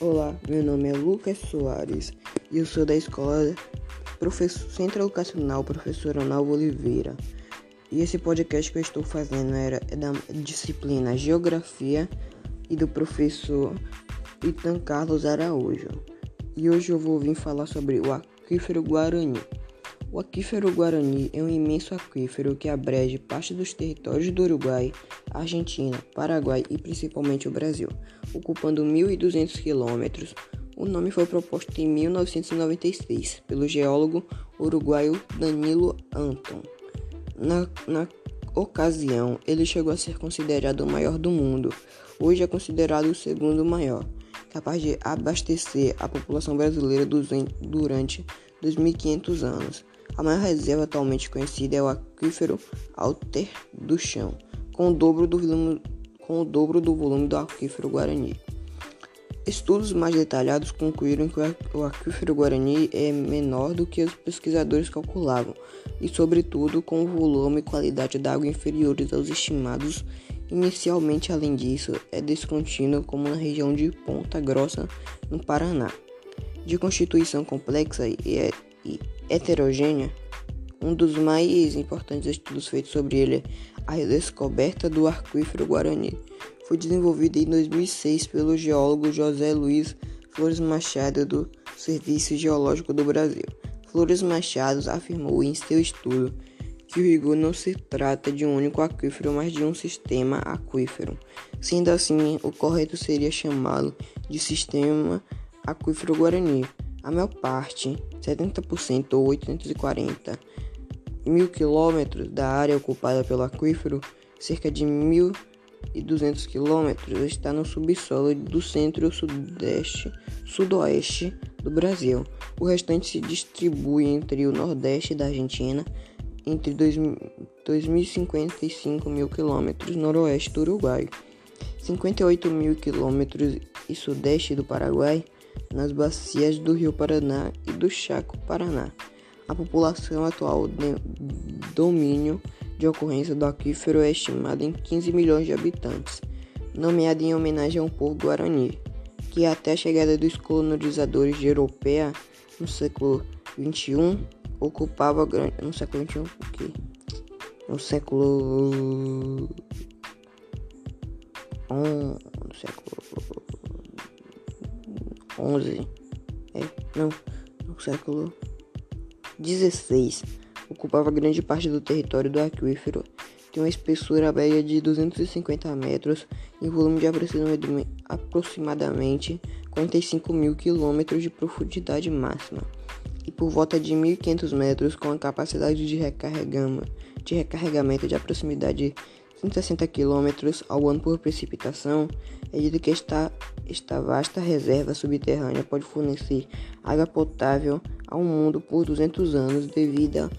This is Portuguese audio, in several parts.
Olá, meu nome é Lucas Soares e eu sou da escola Professor, Centro Educacional Professor Ronaldo Oliveira. E esse podcast que eu estou fazendo era é da disciplina Geografia e do professor Itan Carlos Araújo. E hoje eu vou vir falar sobre o aquífero Guarani. O aquífero Guarani é um imenso aquífero que abrege parte dos territórios do Uruguai, Argentina, Paraguai e principalmente o Brasil, ocupando 1.200 quilômetros. O nome foi proposto em 1996 pelo geólogo uruguaio Danilo Anton. Na, na ocasião, ele chegou a ser considerado o maior do mundo. Hoje é considerado o segundo maior, capaz de abastecer a população brasileira durante 2.500 anos. A maior reserva atualmente conhecida é o aquífero Alter do Chão, com o dobro do volume, com o dobro do, volume do aquífero Guarani. Estudos mais detalhados concluíram que o aquífero Guarani é menor do que os pesquisadores calculavam, e, sobretudo, com o volume e qualidade da água inferiores aos estimados inicialmente. Além disso, é descontínuo como na região de Ponta Grossa, no Paraná. De constituição complexa e, e heterogênea, um dos mais importantes estudos feitos sobre ele é a descoberta do aquífero Guarani. Foi desenvolvido em 2006 pelo geólogo José Luiz Flores Machado do Serviço Geológico do Brasil. Flores Machado afirmou em seu estudo que o rigor não se trata de um único aquífero, mas de um sistema aquífero. Sendo assim, o correto seria chamá-lo de sistema aquífero Guarani. A maior parte, 70% ou 840 mil quilômetros da área ocupada pelo aquífero, cerca de 1.200 quilômetros, está no subsolo do centro e sudeste, sudoeste do Brasil. O restante se distribui entre o nordeste da Argentina, entre 2.055 mil quilômetros noroeste do Uruguai, 58 mil quilômetros e sudeste do Paraguai, nas bacias do Rio Paraná e do Chaco Paraná. A população atual de domínio de ocorrência do aquífero é estimada em 15 milhões de habitantes, nomeada em homenagem ao povo guarani, que até a chegada dos colonizadores de europeia no século XXI ocupava grande no século XXI o quê? No século um, no século 11, é, não, no século 16, ocupava grande parte do território do aquífero. Tem uma espessura média de 250 metros e volume de aproximadamente 45 mil quilômetros de profundidade máxima e por volta de 1.500 metros com a capacidade de, de recarregamento de aproximadamente 160 km ao ano por precipitação, é dito que esta, esta vasta reserva subterrânea pode fornecer água potável ao mundo por 200 anos devido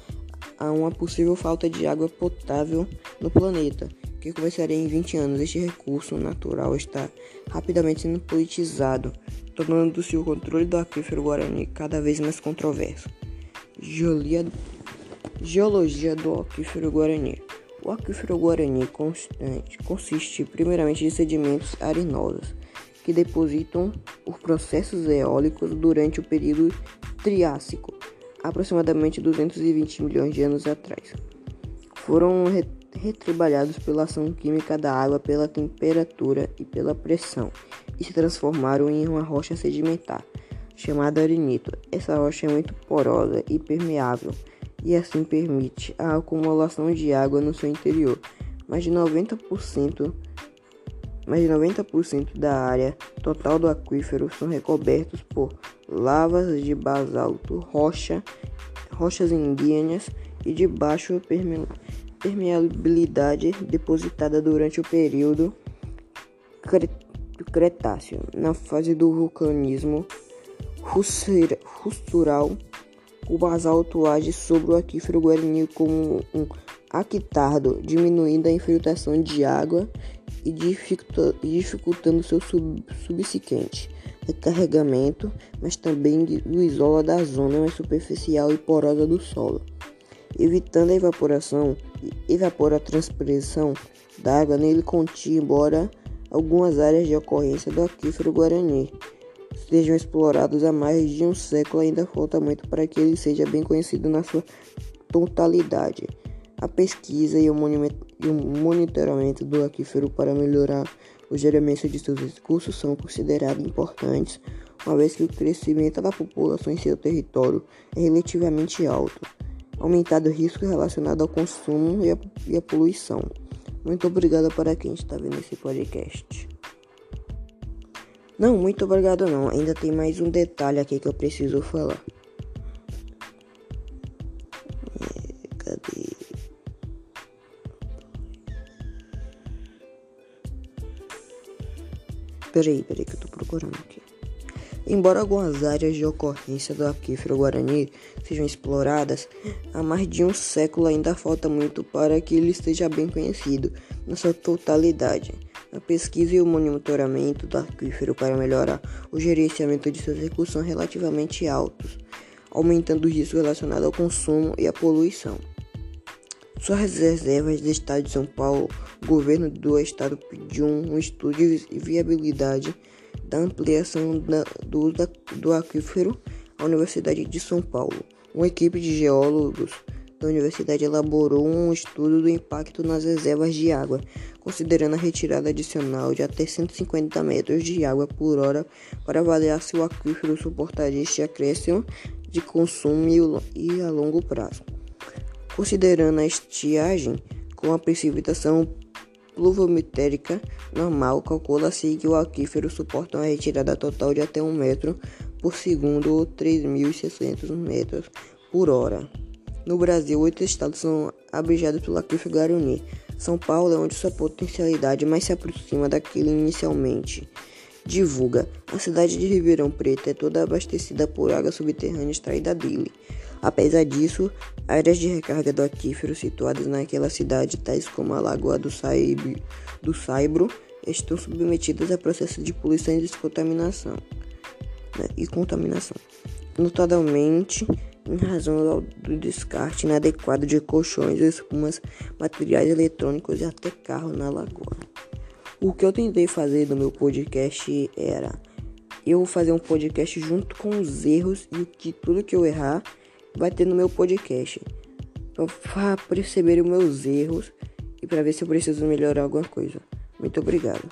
a uma possível falta de água potável no planeta, que começaria em 20 anos. Este recurso natural está rapidamente sendo politizado, tornando-se o controle do aquífero Guarani cada vez mais controverso. Geologia do aquífero Guarani o aquífero Guarani consiste primeiramente de sedimentos arenosos que depositam por processos eólicos durante o período Triássico, aproximadamente 220 milhões de anos atrás. Foram retrabalhados pela ação química da água, pela temperatura e pela pressão, e se transformaram em uma rocha sedimentar, chamada arenito. Essa rocha é muito porosa e permeável e assim permite a acumulação de água no seu interior. Mais de 90%, mais de 90% da área total do aquífero são recobertos por lavas de basalto, rocha, rochas indígenas e de baixa permeabilidade depositada durante o período Cretáceo, na fase do vulcanismo rustural o basalto age sobre o aquífero Guarani como um aquitardo, diminuindo a infiltração de água e dificultando seu sub subsequente recarregamento, mas também o isola da zona mais superficial e porosa do solo, evitando a evaporação e evapora a transpiração da água nele contém, embora algumas áreas de ocorrência do aquífero Guarani estejam explorados há mais de um século, ainda falta muito para que ele seja bem conhecido na sua totalidade. A pesquisa e o, monitoramento do aquífero para melhorar o gerenciamento de seus recursos são considerados importantes, uma vez que o crescimento da população em seu território é relativamente alto, aumentado o risco relacionado ao consumo e e a poluição. Muito obrigado para quem está vendo esse podcast. Não, muito obrigado não. Ainda tem mais um detalhe aqui que eu preciso falar. É, cadê? Peraí, peraí que eu tô procurando aqui. Embora algumas áreas de ocorrência do aquífero Guarani sejam exploradas, há mais de um século ainda falta muito para que ele esteja bem conhecido na sua totalidade. A pesquisa e o monitoramento do aquífero para melhorar o gerenciamento de seus recursos são relativamente altos, aumentando o risco relacionado ao consumo e à poluição. Suas reservas do estado de São Paulo, o governo do estado pediu um estudo de viabilidade da ampliação da, do, da, do aquífero à Universidade de São Paulo. Uma equipe de geólogos da universidade elaborou um estudo do impacto nas reservas de água, considerando a retirada adicional de até 150 metros de água por hora para avaliar se o aquífero suportaria este acréscimo de consumo e a longo prazo. Considerando a estiagem com a precipitação pluviométrica normal, calcula-se que o aquífero suporta uma retirada total de até 1 metro por segundo ou 3.600 metros por hora. No Brasil, oito estados são abrigados pelo aquífero Guarani. São Paulo é onde sua potencialidade mais se aproxima daquele inicialmente. Divulga. A cidade de Ribeirão Preto é toda abastecida por água subterrânea extraída dele. Apesar disso, áreas de recarga do aquífero situadas naquela cidade, tais como a Lagoa do, Saib, do Saibro, estão submetidas a processos de poluição e descontaminação né, e contaminação. Notadamente, em razão do descarte inadequado de colchões, espumas, materiais eletrônicos e até carro na lagoa. O que eu tentei fazer no meu podcast era eu fazer um podcast junto com os erros e o que tudo que eu errar vai ter no meu podcast. Para perceber os meus erros e para ver se eu preciso melhorar alguma coisa. Muito obrigado.